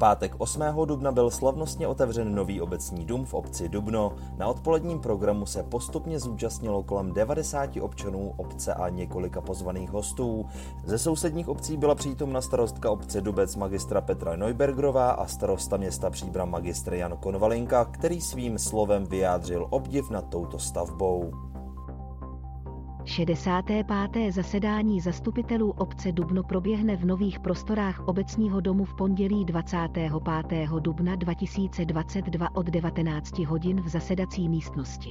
Pátek 8. dubna byl slavnostně otevřen nový obecní dům v obci Dubno. Na odpoledním programu se postupně zúčastnilo kolem 90 občanů obce a několika pozvaných hostů. Ze sousedních obcí byla přítomna starostka obce Dubec magistra Petra Neubergrová a starosta města Příbram magistr Jan Konvalinka, který svým slovem vyjádřil obdiv nad touto stavbou. 65. zasedání zastupitelů obce Dubno proběhne v nových prostorách obecního domu v pondělí 25. dubna 2022 od 19 hodin v zasedací místnosti.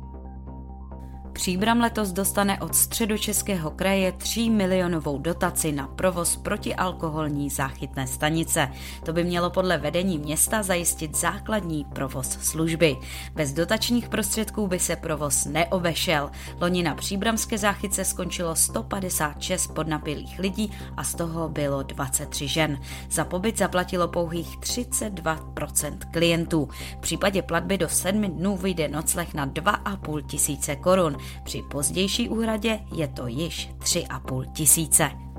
Příbram letos dostane od středočeského kraje 3 milionovou dotaci na provoz protialkoholní záchytné stanice. To by mělo podle vedení města zajistit základní provoz služby. Bez dotačních prostředků by se provoz neobešel. Loni na příbramské záchytce skončilo 156 podnapilých lidí a z toho bylo 23 žen. Za pobyt zaplatilo pouhých 32% klientů. V případě platby do 7 dnů vyjde nocleh na 2,5 tisíce korun. Při pozdější úhradě je to již 3,5 tisíce.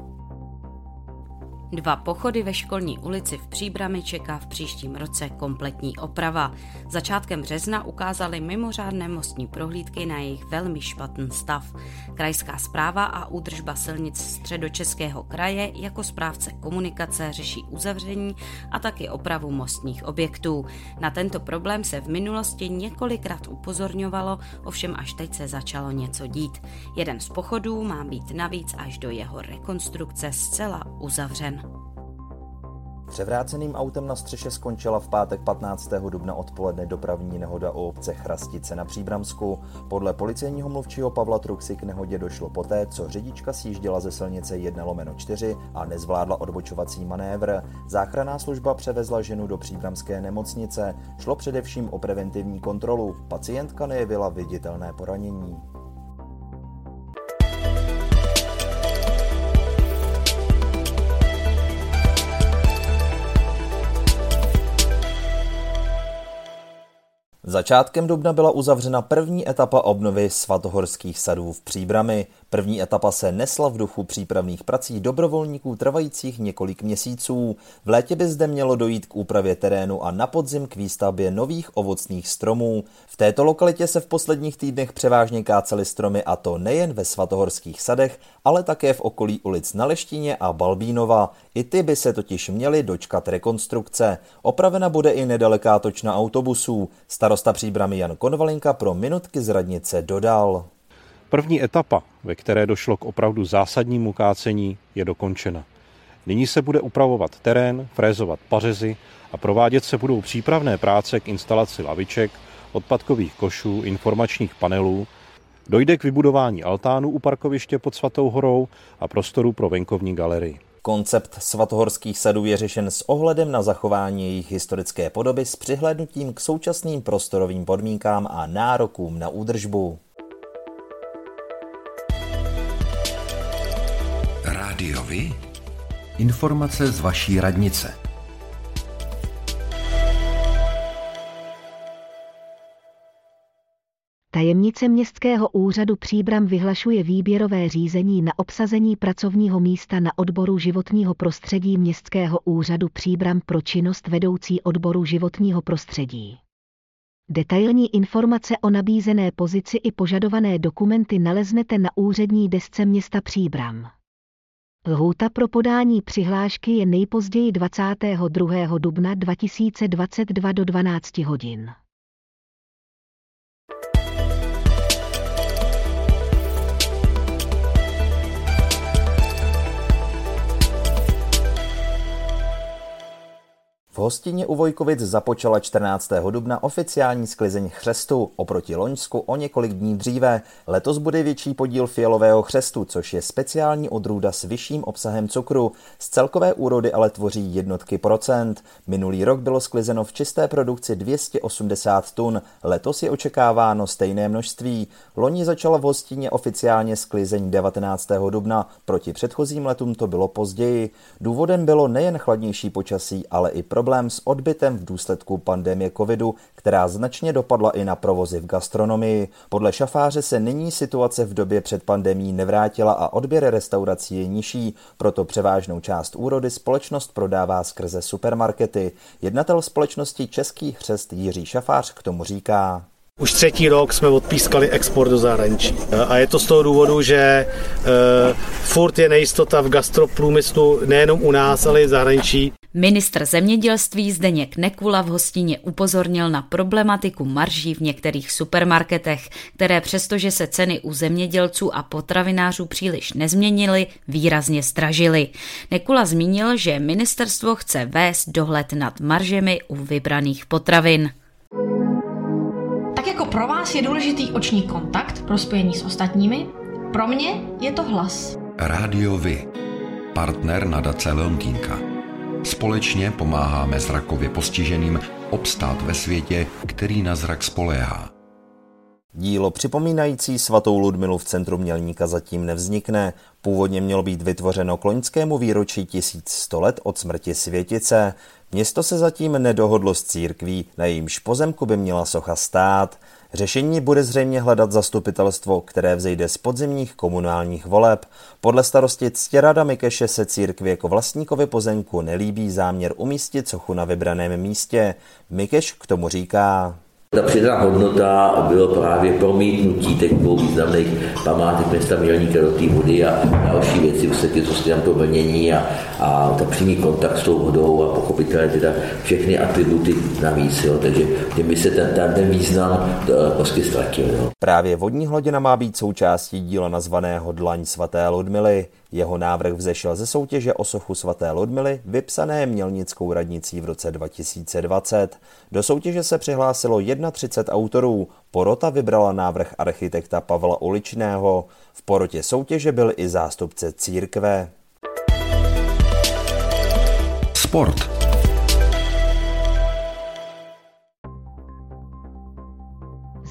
Dva pochody ve školní ulici v Příbrami čeká v příštím roce kompletní oprava. Začátkem března ukázali mimořádné mostní prohlídky na jejich velmi špatný stav. Krajská zpráva a údržba silnic středočeského kraje jako správce komunikace řeší uzavření a taky opravu mostních objektů. Na tento problém se v minulosti několikrát upozorňovalo, ovšem až teď se začalo něco dít. Jeden z pochodů má být navíc až do jeho rekonstrukce zcela uzavřen. Převráceným autem na střeše skončila v pátek 15. dubna odpoledne dopravní nehoda o obce Chrastice na Příbramsku. Podle policejního mluvčího Pavla Truxy k nehodě došlo poté, co řidička sjížděla ze silnice 1 lomeno 4 a nezvládla odbočovací manévr. Záchranná služba převezla ženu do příbramské nemocnice. Šlo především o preventivní kontrolu. Pacientka nejevila viditelné poranění. Začátkem dubna byla uzavřena první etapa obnovy svatohorských sadů v Příbrami. První etapa se nesla v duchu přípravných prací dobrovolníků trvajících několik měsíců. V létě by zde mělo dojít k úpravě terénu a na podzim k výstavbě nových ovocných stromů. V této lokalitě se v posledních týdnech převážně kácely stromy a to nejen ve svatohorských sadech, ale také v okolí ulic na Leštině a Balbínova. I ty by se totiž měly dočkat rekonstrukce. Opravena bude i nedaleká točna autobusů. Starosta příbramy Jan Konvalinka pro minutky z radnice dodal. První etapa, ve které došlo k opravdu zásadnímu kácení, je dokončena. Nyní se bude upravovat terén, frézovat pařezy a provádět se budou přípravné práce k instalaci laviček, odpadkových košů, informačních panelů. Dojde k vybudování altánu u parkoviště pod Svatou horou a prostoru pro venkovní galerii. Koncept svatohorských sadů je řešen s ohledem na zachování jejich historické podoby s přihlédnutím k současným prostorovým podmínkám a nárokům na údržbu. Informace z vaší radnice. Tajemnice Městského úřadu Příbram vyhlašuje výběrové řízení na obsazení pracovního místa na odboru životního prostředí Městského úřadu Příbram pro činnost vedoucí odboru životního prostředí. Detailní informace o nabízené pozici i požadované dokumenty naleznete na úřední desce města Příbram. Lhůta pro podání přihlášky je nejpozději 22. dubna 2022 do 12 hodin. V hostině u Vojkovic započala 14. dubna oficiální sklizeň chřestu, oproti Loňsku o několik dní dříve. Letos bude větší podíl fialového chřestu, což je speciální odrůda s vyšším obsahem cukru. Z celkové úrody ale tvoří jednotky procent. Minulý rok bylo sklizeno v čisté produkci 280 tun, letos je očekáváno stejné množství. Loni začala v hostině oficiálně sklizeň 19. dubna, proti předchozím letům to bylo později. Důvodem bylo nejen chladnější počasí, ale i pro problém s odbytem v důsledku pandemie covidu, která značně dopadla i na provozy v gastronomii. Podle šafáře se nyní situace v době před pandemí nevrátila a odběr restaurací je nižší, proto převážnou část úrody společnost prodává skrze supermarkety. Jednatel společnosti Český chřest Jiří Šafář k tomu říká. Už třetí rok jsme odpískali export do zahraničí. A je to z toho důvodu, že uh, furt je nejistota v gastroprůmyslu nejenom u nás, ale i v zahraničí. Ministr zemědělství Zdeněk Nekula v hostině upozornil na problematiku marží v některých supermarketech, které přestože se ceny u zemědělců a potravinářů příliš nezměnily, výrazně stražily. Nekula zmínil, že ministerstvo chce vést dohled nad maržemi u vybraných potravin. Tak jako pro vás je důležitý oční kontakt pro spojení s ostatními, pro mě je to hlas. Rádio Vy, partner nadace Leontýnka. Společně pomáháme zrakově postiženým obstát ve světě, který na zrak spoléhá. Dílo připomínající svatou Ludmilu v centru Mělníka zatím nevznikne. Původně mělo být vytvořeno k loňskému výročí 1100 let od smrti světice. Město se zatím nedohodlo s církví, na jejímž pozemku by měla socha stát. Řešení bude zřejmě hledat zastupitelstvo, které vzejde z podzimních komunálních voleb. Podle starosti Ctěrada Mikeše se církvi jako vlastníkovi pozemku nelíbí záměr umístit sochu na vybraném místě. Mikeš k tomu říká. Ta přidaná hodnota bylo právě promítnutí těch dvou významných památek města Mělníka do té vody a další věci, vlastně, co se tam to vlnění a, a ta přímý kontakt s tou vodou a pochopitelně teda všechny atributy navíc. Jo. Takže tím se ten, ten, ten význam eh, prostě ztratil. Jo. Právě vodní hladina má být součástí díla nazvaného Dlaň svaté Ludmily. Jeho návrh vzešel ze soutěže o sochu svaté Ludmily, vypsané Mělnickou radnicí v roce 2020. Do soutěže se přihlásilo 31 autorů. Porota vybrala návrh architekta Pavla Uličného. V porotě soutěže byl i zástupce církve. Sport.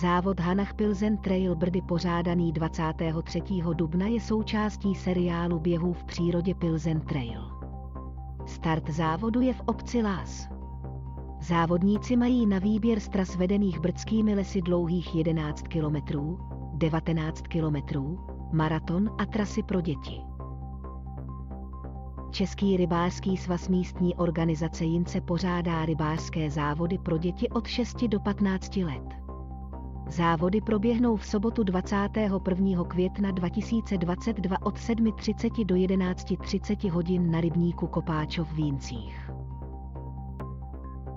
Závod Hanach Pilzen Trail Brdy pořádaný 23. dubna je součástí seriálu běhů v přírodě Pilzen Trail. Start závodu je v obci Lás. Závodníci mají na výběr z tras vedených brdskými lesy dlouhých 11 km, 19 km, maraton a trasy pro děti. Český rybářský svaz místní organizace Jince pořádá rybářské závody pro děti od 6 do 15 let. Závody proběhnou v sobotu 21. května 2022 od 7.30 do 11.30 hodin na rybníku Kopáčov v Víncích.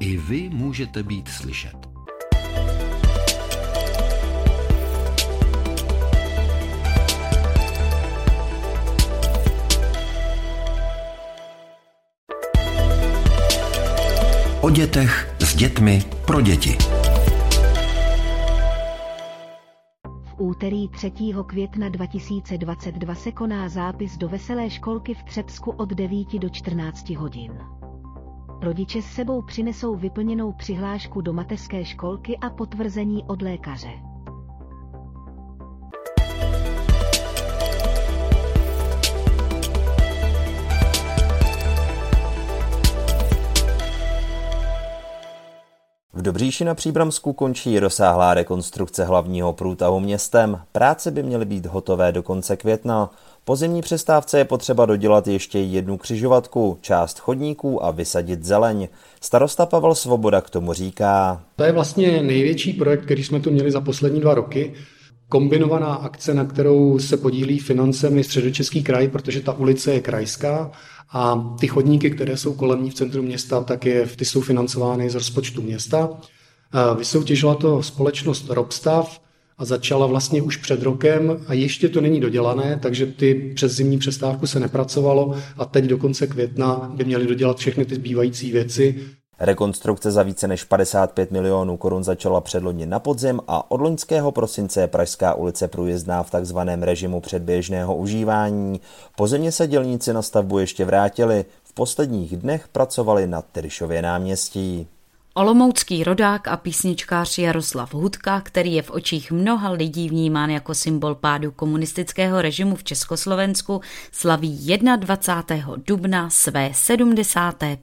I vy můžete být slyšet. O dětech, s dětmi, pro děti. V úterý 3. května 2022 se koná zápis do veselé školky v Třebsku od 9 do 14 hodin. Rodiče s sebou přinesou vyplněnou přihlášku do mateřské školky a potvrzení od lékaře. V Dobříši na Příbramsku končí rozsáhlá rekonstrukce hlavního průtahu městem. Práce by měly být hotové do konce května. Po zimní přestávce je potřeba dodělat ještě jednu křižovatku, část chodníků a vysadit zeleň. Starosta Pavel Svoboda k tomu říká. To je vlastně největší projekt, který jsme tu měli za poslední dva roky. Kombinovaná akce, na kterou se podílí financemi středočeský kraj, protože ta ulice je krajská a ty chodníky, které jsou kolem ní v centru města, tak je, ty jsou financovány z rozpočtu města. Vysoutěžila to společnost Robstav, a začala vlastně už před rokem a ještě to není dodělané, takže ty přes zimní přestávku se nepracovalo a teď do konce května by měli dodělat všechny ty zbývající věci. Rekonstrukce za více než 55 milionů korun začala předloni na podzim a od loňského prosince je Pražská ulice průjezdná v takzvaném režimu předběžného užívání. Po se dělníci na stavbu ještě vrátili, v posledních dnech pracovali na Tyryšově náměstí. Olomoucký rodák a písničkář Jaroslav Hudka, který je v očích mnoha lidí vnímán jako symbol pádu komunistického režimu v Československu, slaví 21. dubna své 75.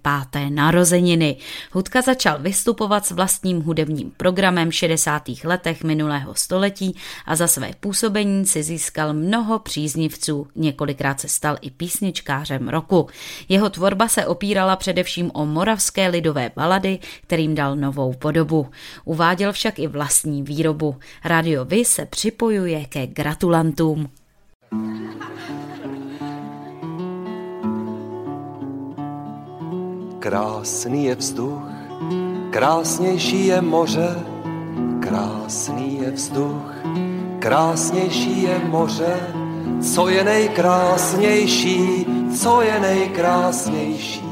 narozeniny. Hudka začal vystupovat s vlastním hudebním programem v 60. letech minulého století a za své působení si získal mnoho příznivců. Několikrát se stal i písničkářem roku. Jeho tvorba se opírala především o moravské lidové balady, který kterým dal novou podobu. Uváděl však i vlastní výrobu. Radio Vy se připojuje ke gratulantům. Krásný je vzduch, krásnější je moře, krásný je vzduch, krásnější je moře, co je nejkrásnější, co je nejkrásnější,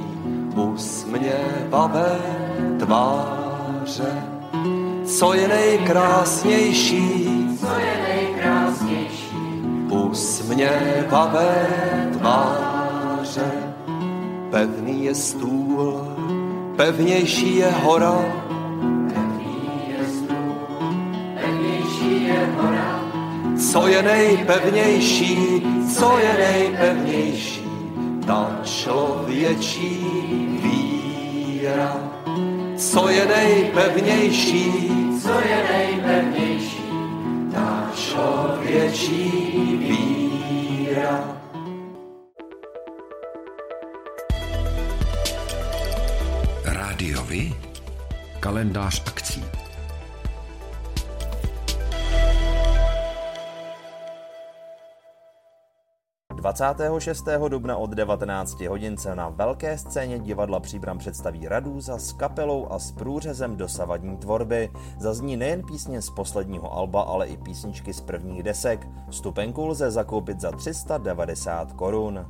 usměvavé tváře. Co je nejkrásnější? Co je nejkrásnější? Usměvavé tváře. Pevný je stůl, pevnější je hora. Pevný je stůl, pevnější je hora. Co je nejpevnější? Co je nejpevnější? Ta člověčí víra co je nejpevnější, co je nejpevnější, ta člověčí víra. Rádiovi kalendář akcí. 26. dubna od 19 hodin se na velké scéně divadla Příbram představí Radůza s kapelou a s průřezem dosavadní tvorby. Zazní nejen písně z posledního alba, ale i písničky z prvních desek. Vstupenku lze zakoupit za 390 korun.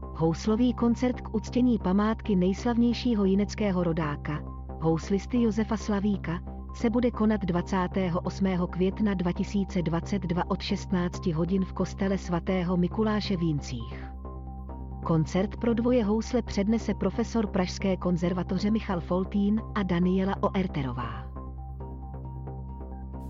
Houslový koncert k uctění památky nejslavnějšího jineckého rodáka, houslisty Josefa Slavíka, se bude konat 28. května 2022 od 16 hodin v kostele svatého Mikuláše v Jincích. Koncert pro dvoje housle přednese profesor Pražské konzervatoře Michal Foltín a Daniela Oerterová.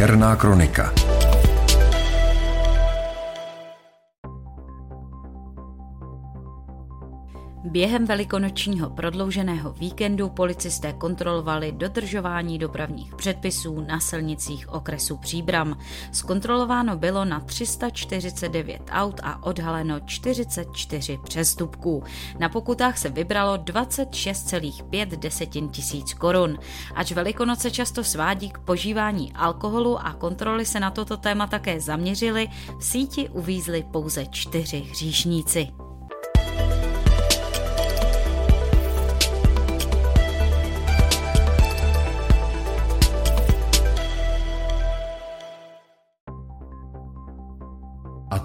Černá kronika. Během velikonočního prodlouženého víkendu policisté kontrolovali dodržování dopravních předpisů na silnicích okresu Příbram. Zkontrolováno bylo na 349 aut a odhaleno 44 přestupků. Na pokutách se vybralo 26,5 desetin tisíc korun. Ač Velikonoce často svádí k požívání alkoholu a kontroly se na toto téma také zaměřily, v síti uvízli pouze čtyři hříšníci.